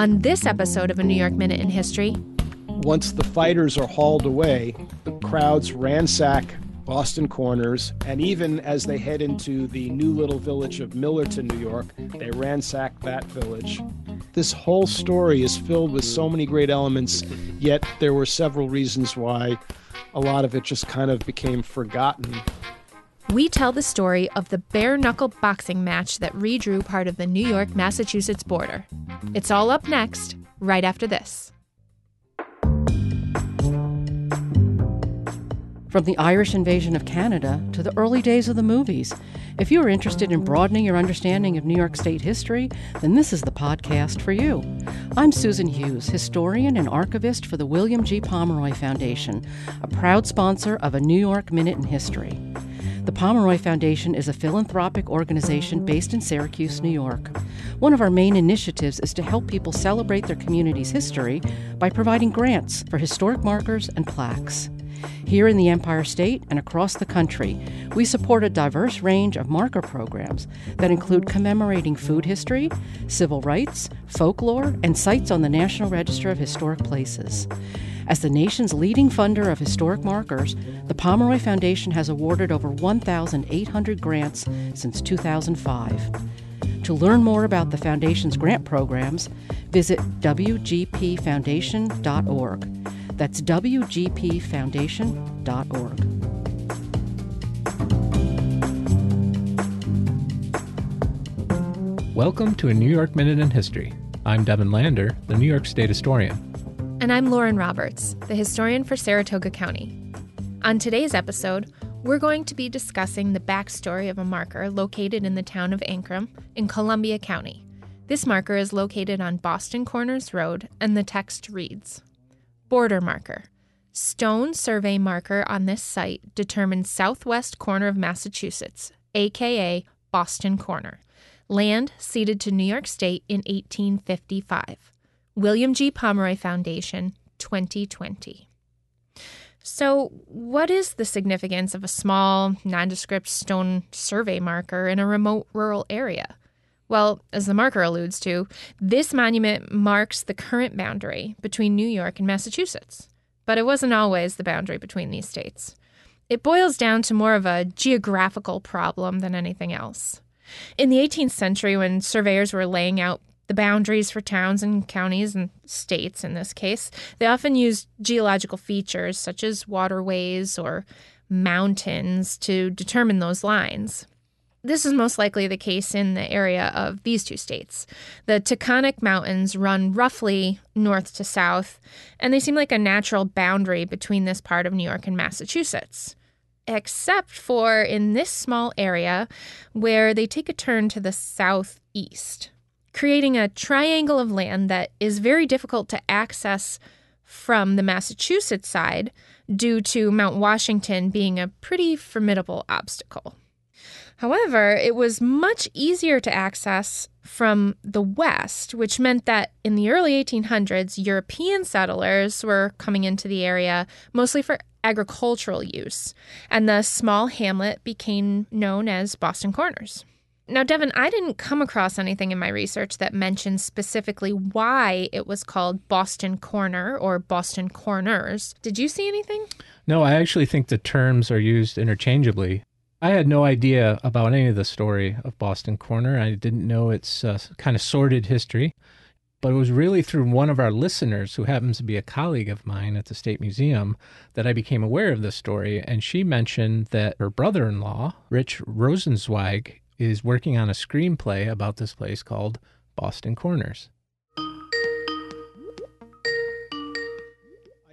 On this episode of A New York Minute in History, once the fighters are hauled away, the crowds ransack Boston Corners, and even as they head into the new little village of Millerton, New York, they ransack that village. This whole story is filled with so many great elements, yet there were several reasons why a lot of it just kind of became forgotten. We tell the story of the bare knuckle boxing match that redrew part of the New York Massachusetts border. It's all up next, right after this. From the Irish invasion of Canada to the early days of the movies. If you are interested in broadening your understanding of New York State history, then this is the podcast for you. I'm Susan Hughes, historian and archivist for the William G. Pomeroy Foundation, a proud sponsor of a New York Minute in History. The Pomeroy Foundation is a philanthropic organization based in Syracuse, New York. One of our main initiatives is to help people celebrate their community's history by providing grants for historic markers and plaques. Here in the Empire State and across the country, we support a diverse range of marker programs that include commemorating food history, civil rights, folklore, and sites on the National Register of Historic Places. As the nation's leading funder of historic markers, the Pomeroy Foundation has awarded over 1,800 grants since 2005. To learn more about the Foundation's grant programs, visit WGPFoundation.org. That's WGPFoundation.org. Welcome to a New York Minute in History. I'm Devin Lander, the New York State historian. And I'm Lauren Roberts, the historian for Saratoga County. On today's episode, we're going to be discussing the backstory of a marker located in the town of Ancram in Columbia County. This marker is located on Boston Corners Road, and the text reads Border marker. Stone survey marker on this site determines southwest corner of Massachusetts, aka Boston Corner. Land ceded to New York State in 1855. William G. Pomeroy Foundation, 2020. So, what is the significance of a small, nondescript stone survey marker in a remote rural area? Well, as the marker alludes to, this monument marks the current boundary between New York and Massachusetts. But it wasn't always the boundary between these states. It boils down to more of a geographical problem than anything else. In the 18th century, when surveyors were laying out the boundaries for towns and counties and states in this case, they often used geological features such as waterways or mountains to determine those lines. This is most likely the case in the area of these two states. The Taconic Mountains run roughly north to south, and they seem like a natural boundary between this part of New York and Massachusetts. Except for in this small area where they take a turn to the southeast, creating a triangle of land that is very difficult to access from the Massachusetts side due to Mount Washington being a pretty formidable obstacle. However, it was much easier to access from the west, which meant that in the early 1800s, European settlers were coming into the area mostly for agricultural use, and the small hamlet became known as Boston Corners. Now, Devin, I didn't come across anything in my research that mentioned specifically why it was called Boston Corner or Boston Corners. Did you see anything? No, I actually think the terms are used interchangeably. I had no idea about any of the story of Boston Corner. I didn't know its uh, kind of sordid history. But it was really through one of our listeners, who happens to be a colleague of mine at the State Museum, that I became aware of this story. And she mentioned that her brother in law, Rich Rosenzweig, is working on a screenplay about this place called Boston Corners. I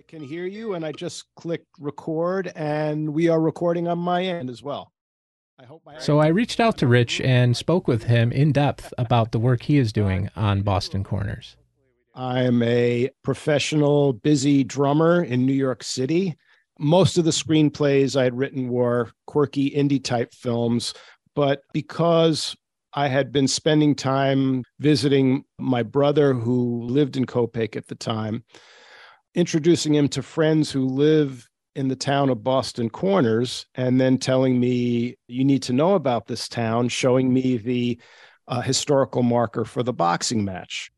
can hear you, and I just clicked record, and we are recording on my end as well. I so I reached out to Rich and spoke with him in depth about the work he is doing on Boston Corners. I'm a professional, busy drummer in New York City. Most of the screenplays I had written were quirky indie type films, but because I had been spending time visiting my brother who lived in Copake at the time, introducing him to friends who live in the town of Boston Corners and then telling me, you need to know about this town, showing me the uh, historical marker for the boxing match.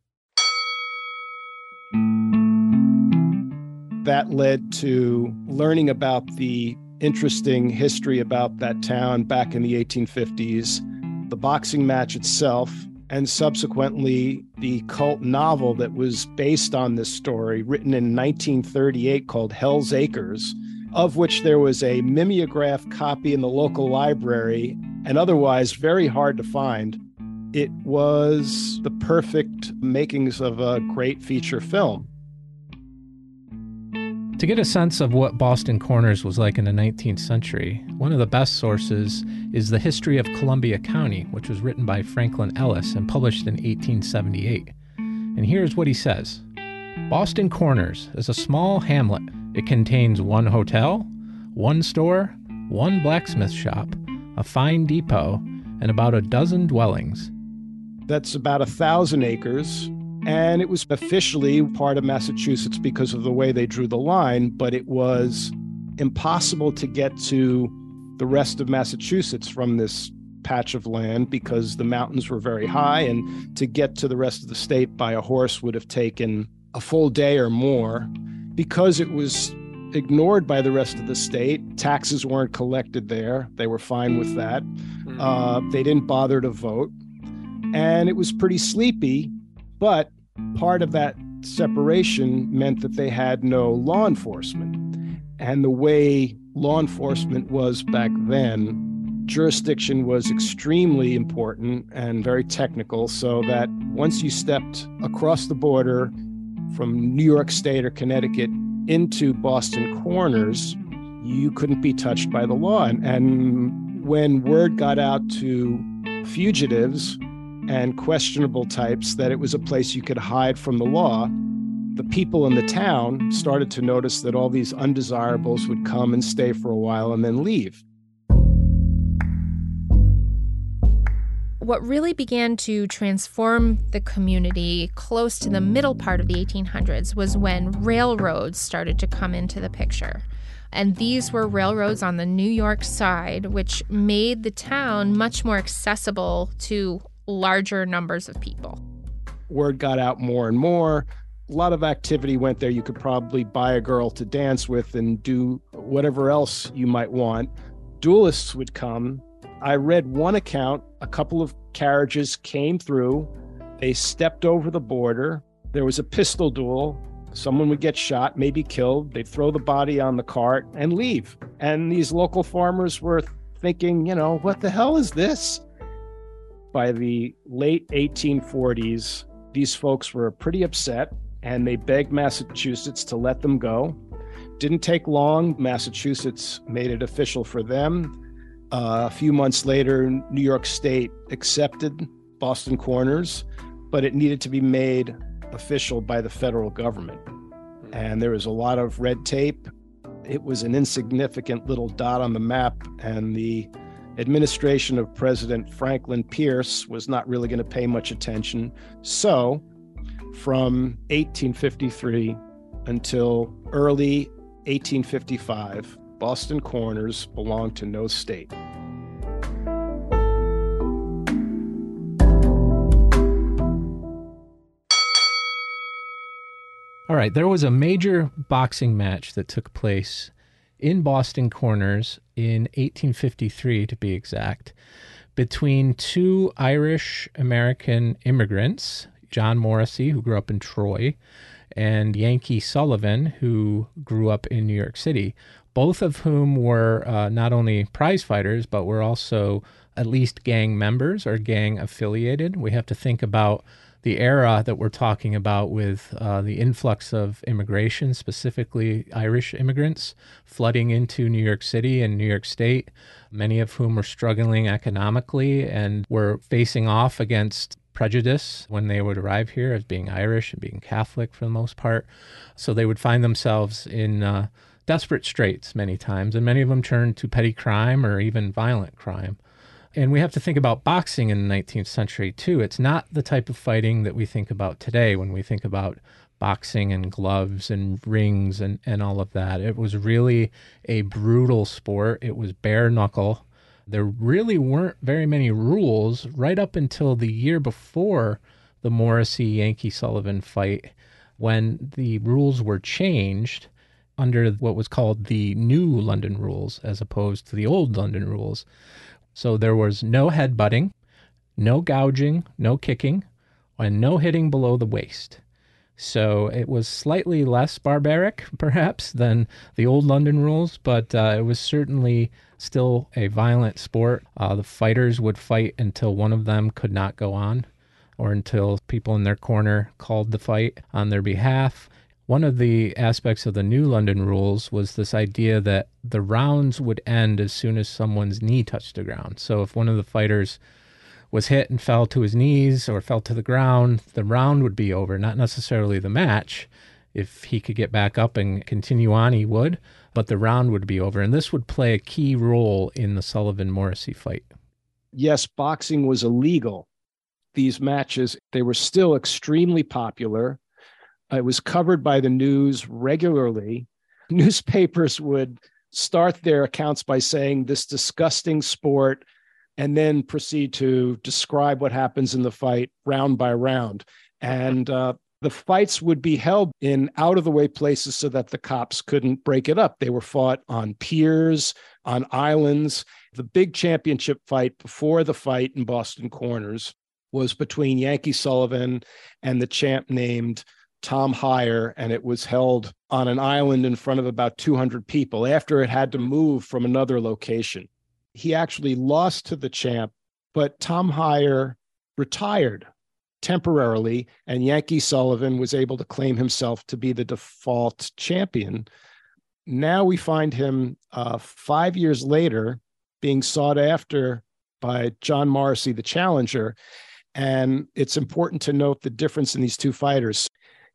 That led to learning about the interesting history about that town back in the 1850s, the boxing match itself, and subsequently the cult novel that was based on this story, written in 1938 called Hell's Acres, of which there was a mimeograph copy in the local library and otherwise very hard to find. It was the perfect makings of a great feature film. To get a sense of what Boston Corners was like in the 19th century, one of the best sources is The History of Columbia County, which was written by Franklin Ellis and published in 1878. And here's what he says Boston Corners is a small hamlet. It contains one hotel, one store, one blacksmith shop, a fine depot, and about a dozen dwellings. That's about a thousand acres, and it was officially part of Massachusetts because of the way they drew the line, but it was impossible to get to the rest of Massachusetts from this patch of land because the mountains were very high, and to get to the rest of the state by a horse would have taken a full day or more. Because it was ignored by the rest of the state, taxes weren't collected there. They were fine with that. Uh, they didn't bother to vote. And it was pretty sleepy but part of that separation meant that they had no law enforcement. And the way law enforcement was back then, jurisdiction was extremely important and very technical, so that once you stepped across the border from New York State or Connecticut into Boston Corners, you couldn't be touched by the law. And, and when word got out to fugitives and questionable types that it was a place you could hide from the law, the people in the town started to notice that all these undesirables would come and stay for a while and then leave. What really began to transform the community close to the middle part of the 1800s was when railroads started to come into the picture. And these were railroads on the New York side, which made the town much more accessible to larger numbers of people. Word got out more and more. A lot of activity went there. You could probably buy a girl to dance with and do whatever else you might want. Duelists would come. I read one account, a couple of carriages came through. They stepped over the border. There was a pistol duel. Someone would get shot, maybe killed. They'd throw the body on the cart and leave. And these local farmers were thinking, you know, what the hell is this? By the late 1840s, these folks were pretty upset and they begged Massachusetts to let them go. Didn't take long. Massachusetts made it official for them. Uh, a few months later, New York State accepted Boston Corners, but it needed to be made official by the federal government. And there was a lot of red tape. It was an insignificant little dot on the map, and the administration of President Franklin Pierce was not really going to pay much attention. So, from 1853 until early 1855, Boston Corners belonged to no state. All right, there was a major boxing match that took place in Boston Corners in 1853, to be exact, between two Irish American immigrants, John Morrissey, who grew up in Troy, and Yankee Sullivan, who grew up in New York City, both of whom were uh, not only prize fighters, but were also at least gang members or gang affiliated. We have to think about the era that we're talking about with uh, the influx of immigration, specifically Irish immigrants flooding into New York City and New York State, many of whom were struggling economically and were facing off against prejudice when they would arrive here as being Irish and being Catholic for the most part. So they would find themselves in uh, desperate straits many times, and many of them turned to petty crime or even violent crime. And we have to think about boxing in the 19th century too. It's not the type of fighting that we think about today when we think about boxing and gloves and rings and, and all of that. It was really a brutal sport. It was bare knuckle. There really weren't very many rules right up until the year before the Morrissey Yankee Sullivan fight. when the rules were changed under what was called the new London rules as opposed to the old London rules. So there was no headbutting, no gouging, no kicking, and no hitting below the waist. So it was slightly less barbaric, perhaps, than the old London rules, but uh, it was certainly still a violent sport. Uh, the fighters would fight until one of them could not go on or until people in their corner called the fight on their behalf. One of the aspects of the new London rules was this idea that the rounds would end as soon as someone's knee touched the ground. So if one of the fighters was hit and fell to his knees or fell to the ground, the round would be over, not necessarily the match. If he could get back up and continue on, he would, but the round would be over. And this would play a key role in the Sullivan Morrissey fight. Yes, boxing was illegal these matches, they were still extremely popular. It was covered by the news regularly. Newspapers would start their accounts by saying this disgusting sport and then proceed to describe what happens in the fight round by round. And uh, the fights would be held in out of the way places so that the cops couldn't break it up. They were fought on piers, on islands. The big championship fight before the fight in Boston Corners was between Yankee Sullivan and the champ named Tom Hyer, and it was held on an island in front of about 200 people after it had to move from another location. He actually lost to the champ, but Tom Hyer retired temporarily, and Yankee Sullivan was able to claim himself to be the default champion. Now we find him uh, five years later being sought after by John Morrissey, the challenger. And it's important to note the difference in these two fighters.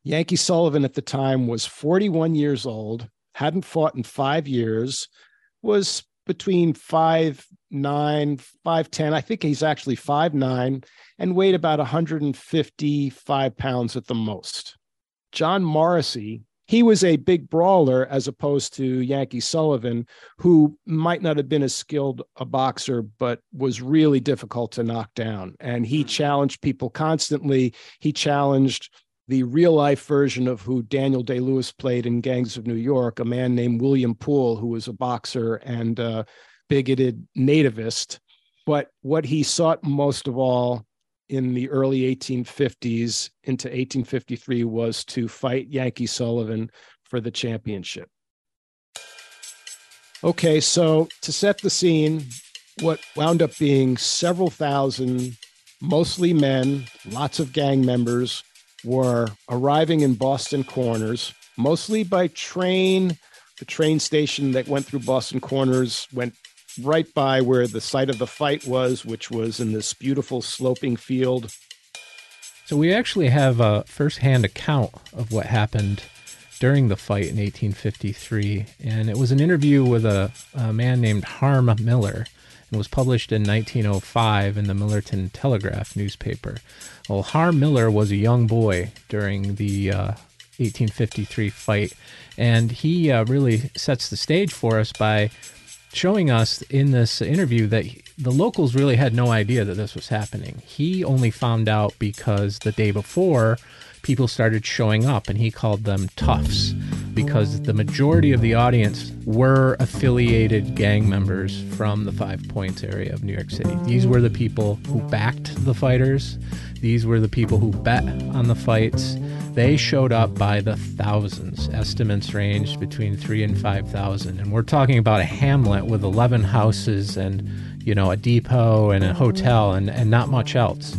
Yankee Sullivan at the time was 41 years old, hadn't fought in five years, was between five nine, five ten. I think he's actually five nine, and weighed about 155 pounds at the most. John Morrissey he was a big brawler as opposed to Yankee Sullivan, who might not have been as skilled a boxer, but was really difficult to knock down. And he hmm. challenged people constantly. He challenged the real life version of who Daniel Day Lewis played in Gangs of New York, a man named William Poole, who was a boxer and a bigoted nativist. But what he sought most of all in the early 1850s into 1853 was to fight Yankee Sullivan for the championship. Okay, so to set the scene, what wound up being several thousand, mostly men, lots of gang members, were arriving in Boston Corners, mostly by train. The train station that went through Boston Corners went right by where the site of the fight was, which was in this beautiful sloping field. So we actually have a first-hand account of what happened during the fight in 1853, and it was an interview with a, a man named Harm Miller, and was published in 1905 in the Millerton Telegraph newspaper. Well, Harm Miller was a young boy during the uh, 1853 fight, and he uh, really sets the stage for us by showing us in this interview that the locals really had no idea that this was happening. He only found out because the day before, people started showing up and he called them toughs because the majority of the audience were affiliated gang members from the Five Points area of New York City. These were the people who backed the fighters, these were the people who bet on the fights they showed up by the thousands. Estimates ranged between three and 5,000. And we're talking about a hamlet with 11 houses and, you know, a depot and a hotel and, and not much else.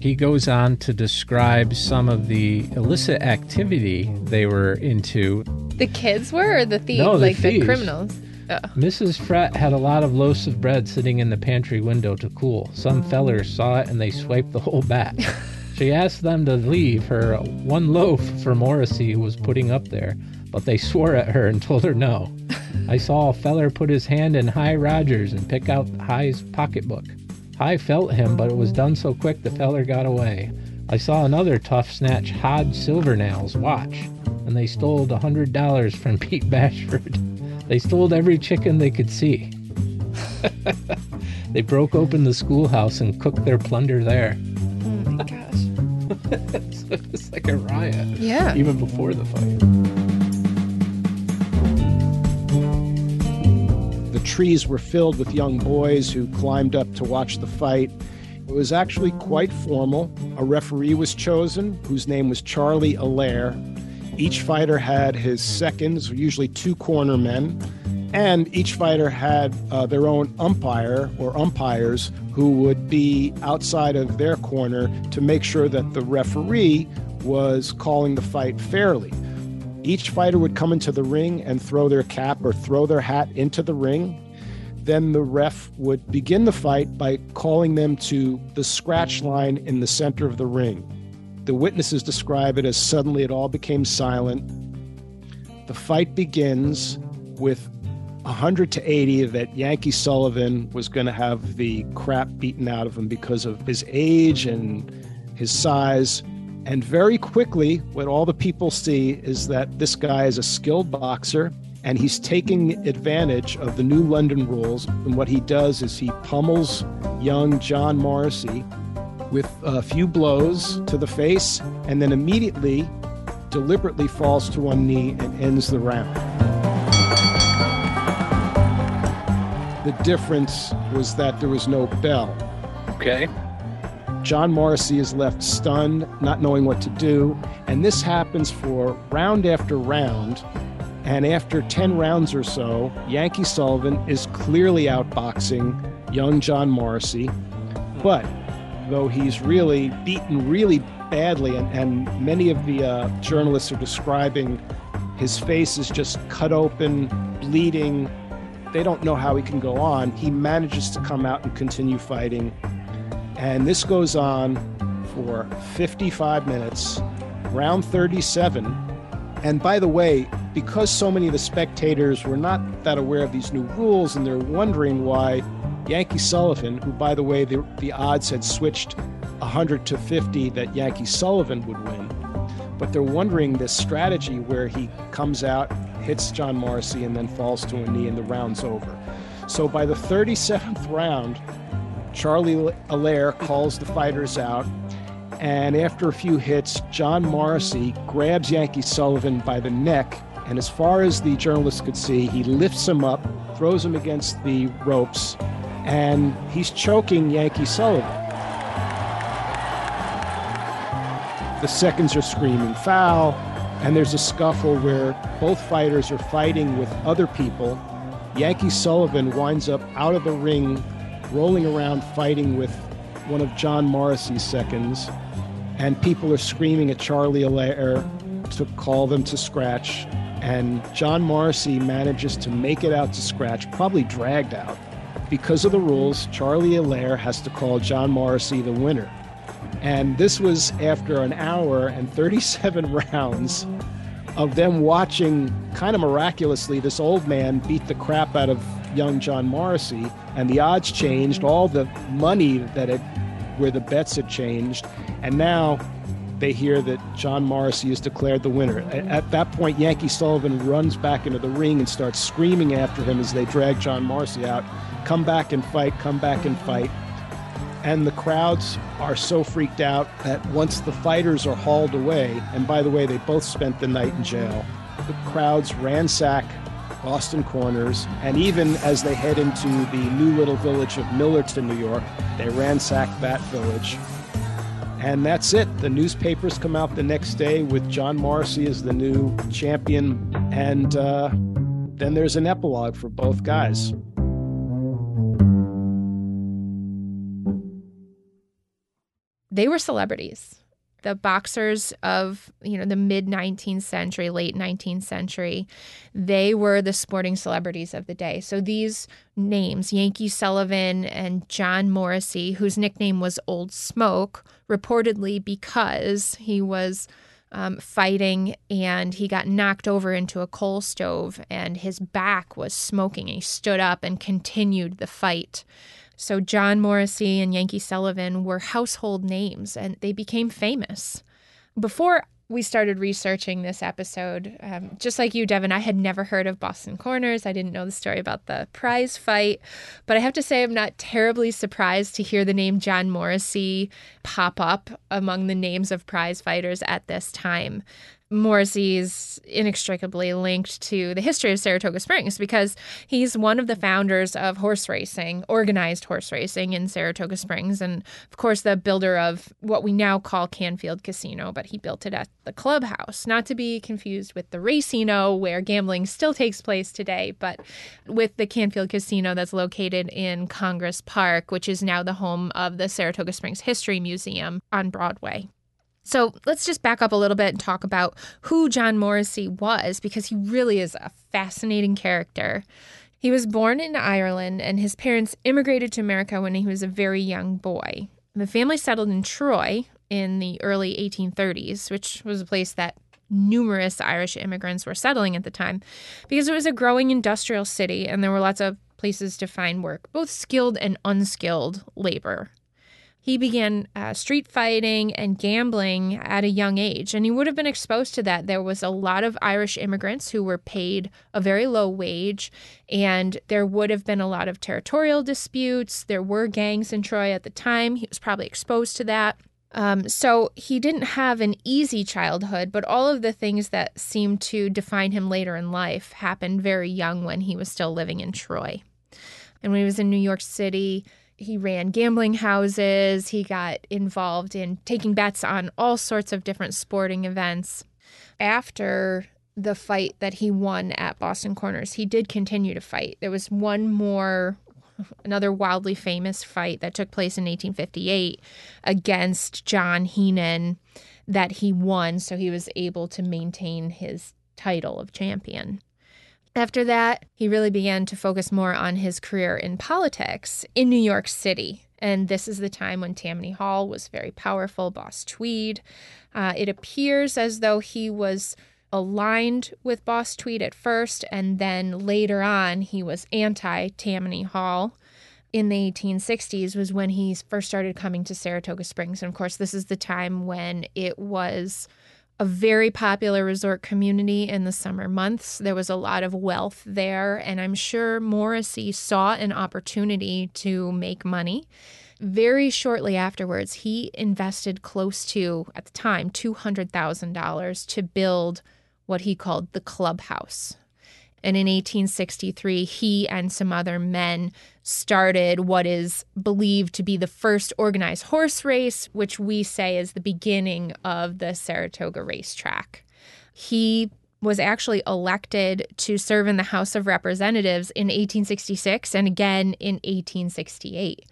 He goes on to describe some of the illicit activity they were into. The kids were, or the thieves, no, the like thieves. the criminals? Oh. Mrs. Frett had a lot of loaves of bread sitting in the pantry window to cool. Some oh. fellers saw it and they swiped the whole bat. She asked them to leave her one loaf for Morrissey, who was putting up there, but they swore at her and told her no. I saw a feller put his hand in Hi Rogers and pick out Hi's pocketbook. Hi felt him, but it was done so quick the feller got away. I saw another tough snatch Hod Silvernail's watch, and they stole a hundred dollars from Pete Bashford. They stole every chicken they could see. they broke open the schoolhouse and cooked their plunder there. Oh my gosh. it's like a riot. Yeah. Even before the fight. Trees were filled with young boys who climbed up to watch the fight. It was actually quite formal. A referee was chosen whose name was Charlie Allaire. Each fighter had his seconds, usually two corner men, and each fighter had uh, their own umpire or umpires who would be outside of their corner to make sure that the referee was calling the fight fairly. Each fighter would come into the ring and throw their cap or throw their hat into the ring. Then the ref would begin the fight by calling them to the scratch line in the center of the ring. The witnesses describe it as suddenly it all became silent. The fight begins with 100 to 80 that Yankee Sullivan was going to have the crap beaten out of him because of his age and his size. And very quickly, what all the people see is that this guy is a skilled boxer and he's taking advantage of the new London rules. And what he does is he pummels young John Morrissey with a few blows to the face and then immediately, deliberately falls to one knee and ends the round. The difference was that there was no bell. Okay. John Morrissey is left stunned, not knowing what to do, and this happens for round after round. And after 10 rounds or so, Yankee Sullivan is clearly outboxing young John Morrissey. But though he's really beaten really badly, and, and many of the uh, journalists are describing his face is just cut open, bleeding. They don't know how he can go on. He manages to come out and continue fighting. And this goes on for 55 minutes, round 37. And by the way, because so many of the spectators were not that aware of these new rules and they're wondering why Yankee Sullivan, who, by the way, the, the odds had switched 100 to 50 that Yankee Sullivan would win. But they're wondering this strategy where he comes out, hits John Morrissey, and then falls to a knee, and the round's over. So by the 37th round, Charlie Allaire calls the fighters out. And after a few hits, John Morrissey grabs Yankee Sullivan by the neck. And as far as the journalists could see, he lifts him up, throws him against the ropes, and he's choking Yankee Sullivan. The seconds are screaming foul, and there's a scuffle where both fighters are fighting with other people. Yankee Sullivan winds up out of the ring, rolling around fighting with one of John Morrissey's seconds, and people are screaming at Charlie Allaire to call them to scratch. And John Morrissey manages to make it out to scratch, probably dragged out. Because of the rules, Charlie Allaire has to call John Morrissey the winner. And this was after an hour and 37 rounds of them watching kind of miraculously this old man beat the crap out of young John Morrissey. And the odds changed, all the money that had, where the bets had changed. And now they hear that John Morrissey is declared the winner. At that point, Yankee Sullivan runs back into the ring and starts screaming after him as they drag John Morrissey out. Come back and fight, come back and fight. And the crowds are so freaked out that once the fighters are hauled away, and by the way, they both spent the night in jail, the crowds ransack Boston Corners, and even as they head into the new little village of Millerton, New York, they ransack that village. And that's it. The newspapers come out the next day with John Morrissey as the new champion, and uh, then there's an epilogue for both guys. They were celebrities. The boxers of, you know, the mid 19th century, late 19th century, they were the sporting celebrities of the day. So these names, Yankee Sullivan and John Morrissey, whose nickname was Old Smoke, reportedly because he was um, fighting and he got knocked over into a coal stove and his back was smoking. He stood up and continued the fight. So John Morrissey and Yankee Sullivan were household names and they became famous. Before we started researching this episode, um, just like you, Devin, I had never heard of Boston Corners. I didn't know the story about the prize fight. But I have to say, I'm not terribly surprised to hear the name John Morrissey pop up among the names of prize fighters at this time. Morrissey's inextricably linked to the history of Saratoga Springs because he's one of the founders of horse racing, organized horse racing in Saratoga Springs, and of course the builder of what we now call Canfield Casino, but he built it at the clubhouse, not to be confused with the Racino where gambling still takes place today, but with the Canfield Casino that's located in Congress Park, which is now the home of the Saratoga Springs History Museum on Broadway. So let's just back up a little bit and talk about who John Morrissey was, because he really is a fascinating character. He was born in Ireland, and his parents immigrated to America when he was a very young boy. The family settled in Troy in the early 1830s, which was a place that numerous Irish immigrants were settling at the time because it was a growing industrial city and there were lots of places to find work, both skilled and unskilled labor he began uh, street fighting and gambling at a young age, and he would have been exposed to that. There was a lot of Irish immigrants who were paid a very low wage, and there would have been a lot of territorial disputes. There were gangs in Troy at the time. He was probably exposed to that. Um, so he didn't have an easy childhood, but all of the things that seemed to define him later in life happened very young when he was still living in Troy. And when he was in New York City, he ran gambling houses. He got involved in taking bets on all sorts of different sporting events. After the fight that he won at Boston Corners, he did continue to fight. There was one more, another wildly famous fight that took place in 1858 against John Heenan that he won, so he was able to maintain his title of champion. After that, he really began to focus more on his career in politics in New York City. And this is the time when Tammany Hall was very powerful, Boss Tweed. Uh, it appears as though he was aligned with Boss Tweed at first, and then later on, he was anti Tammany Hall. In the 1860s was when he first started coming to Saratoga Springs. And of course, this is the time when it was a very popular resort community in the summer months. There was a lot of wealth there, and I'm sure Morrissey saw an opportunity to make money. Very shortly afterwards, he invested close to, at the time, $200,000 to build what he called the clubhouse. And in 1863, he and some other men started what is believed to be the first organized horse race, which we say is the beginning of the Saratoga racetrack. He was actually elected to serve in the House of Representatives in 1866 and again in 1868.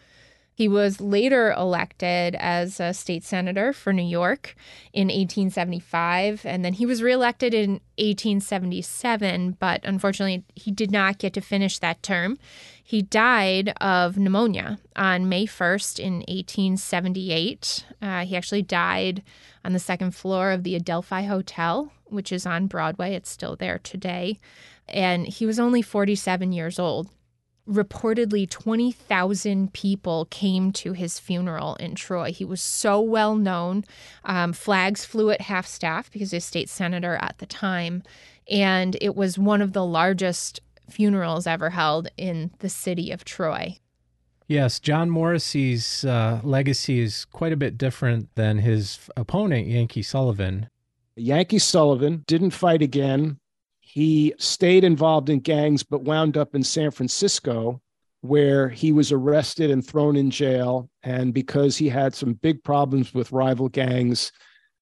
He was later elected as a state senator for New York in 1875, and then he was reelected in 1877, but unfortunately, he did not get to finish that term. He died of pneumonia on May 1st in 1878. Uh, he actually died on the second floor of the Adelphi Hotel, which is on Broadway. It's still there today. And he was only 47 years old reportedly 20,000 people came to his funeral in Troy. He was so well known. Um, flags flew at half staff because he was state senator at the time. And it was one of the largest funerals ever held in the city of Troy. Yes, John Morrissey's uh, legacy is quite a bit different than his opponent, Yankee Sullivan. Yankee Sullivan didn't fight again he stayed involved in gangs, but wound up in San Francisco, where he was arrested and thrown in jail. And because he had some big problems with rival gangs,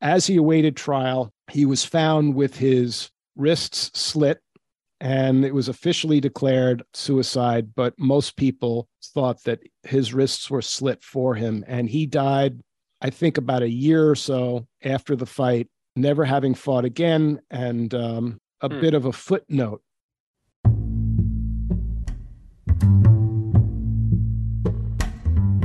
as he awaited trial, he was found with his wrists slit and it was officially declared suicide. But most people thought that his wrists were slit for him. And he died, I think, about a year or so after the fight, never having fought again. And um, a hmm. bit of a footnote.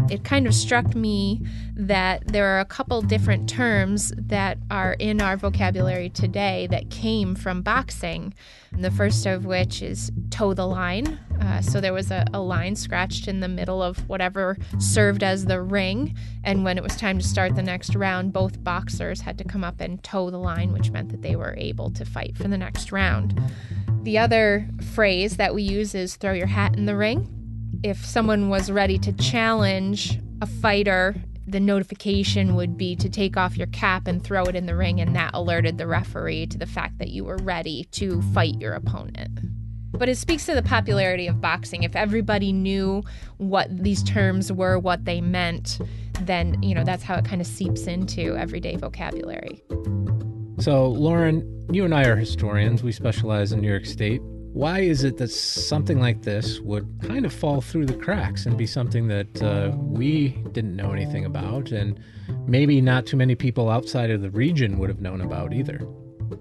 It kind of struck me that there are a couple different terms that are in our vocabulary today that came from boxing. The first of which is toe the line. Uh, so there was a, a line scratched in the middle of whatever served as the ring. And when it was time to start the next round, both boxers had to come up and toe the line, which meant that they were able to fight for the next round. The other phrase that we use is throw your hat in the ring. If someone was ready to challenge a fighter, the notification would be to take off your cap and throw it in the ring, and that alerted the referee to the fact that you were ready to fight your opponent. But it speaks to the popularity of boxing. If everybody knew what these terms were, what they meant, then, you know, that's how it kind of seeps into everyday vocabulary. So, Lauren, you and I are historians. We specialize in New York State. Why is it that something like this would kind of fall through the cracks and be something that uh, we didn't know anything about, and maybe not too many people outside of the region would have known about either?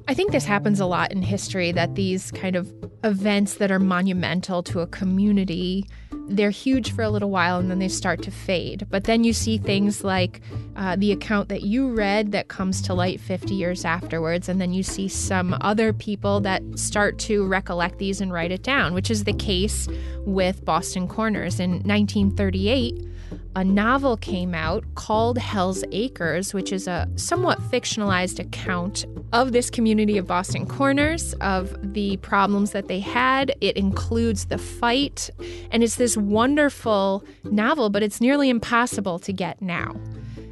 I think this happens a lot in history that these kind of events that are monumental to a community they're huge for a little while and then they start to fade. But then you see things like uh, the account that you read that comes to light 50 years afterwards, and then you see some other people that start to recollect these and write it down, which is the case with Boston Corners. In 1938, a novel came out called Hell's Acres, which is a somewhat fictionalized account of this community of Boston Corners, of the problems that they had. It includes the fight, and it's this wonderful novel, but it's nearly impossible to get now.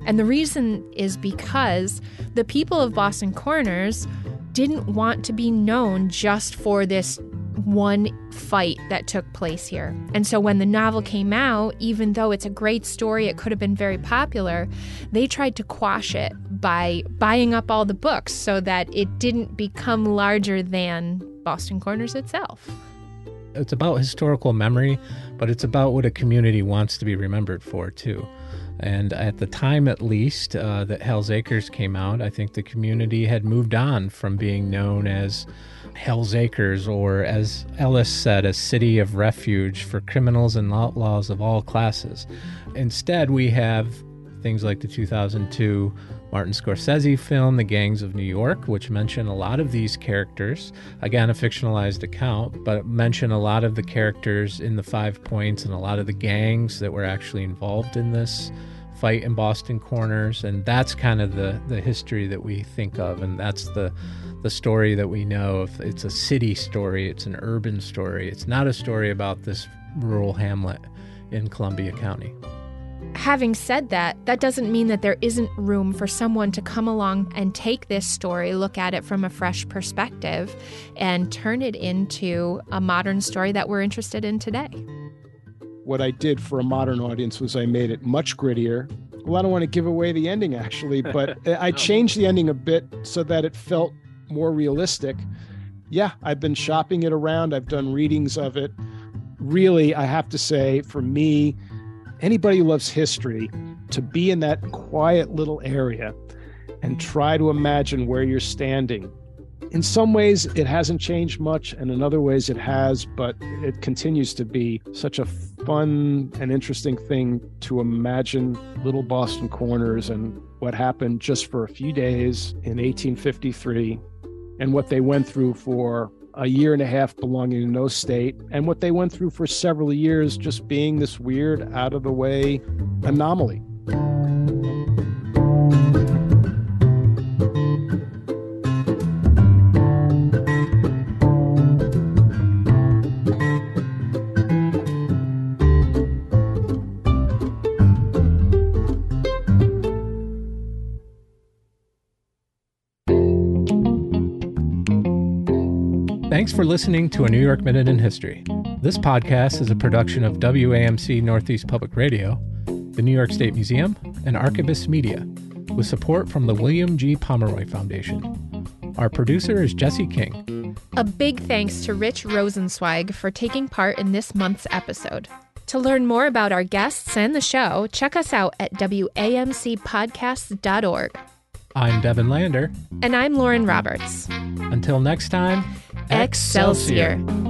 And the reason is because the people of Boston Corners didn't want to be known just for this one fight that took place here. And so when the novel came out, even though it's a great story, it could have been very popular, they tried to quash it by buying up all the books so that it didn't become larger than Boston Corners itself. It's about historical memory, but it's about what a community wants to be remembered for, too. And at the time, at least, uh, that Hell's Acres came out, I think the community had moved on from being known as Hell's Acres, or as Ellis said, a city of refuge for criminals and outlaws of all classes. Instead, we have things like the 2002 Martin Scorsese film, The Gangs of New York, which mention a lot of these characters. Again, a fictionalized account, but mention a lot of the characters in the Five Points and a lot of the gangs that were actually involved in this fight in Boston Corners. And that's kind of the, the history that we think of, and that's the the story that we know. If it's a city story, it's an urban story. It's not a story about this rural hamlet in Columbia County. Having said that, that doesn't mean that there isn't room for someone to come along and take this story, look at it from a fresh perspective, and turn it into a modern story that we're interested in today. What I did for a modern audience was I made it much grittier. Well, I don't want to give away the ending actually, but I changed the ending a bit so that it felt more realistic, yeah, I've been shopping it around. I've done readings of it. Really, I have to say, for me, anybody who loves history, to be in that quiet little area and try to imagine where you're standing. In some ways, it hasn't changed much, and in other ways, it has, but it continues to be such a fun and interesting thing to imagine little Boston corners and what happened just for a few days in 1853 and what they went through for a year and a half belonging to no state, and what they went through for several years just being this weird, out of the way anomaly. Thanks for listening to A New York Minute in History. This podcast is a production of WAMC Northeast Public Radio, the New York State Museum, and Archivist Media, with support from the William G. Pomeroy Foundation. Our producer is Jesse King. A big thanks to Rich Rosenzweig for taking part in this month's episode. To learn more about our guests and the show, check us out at WAMCpodcasts.org. I'm Devin Lander. And I'm Lauren Roberts. Until next time, Excelsior.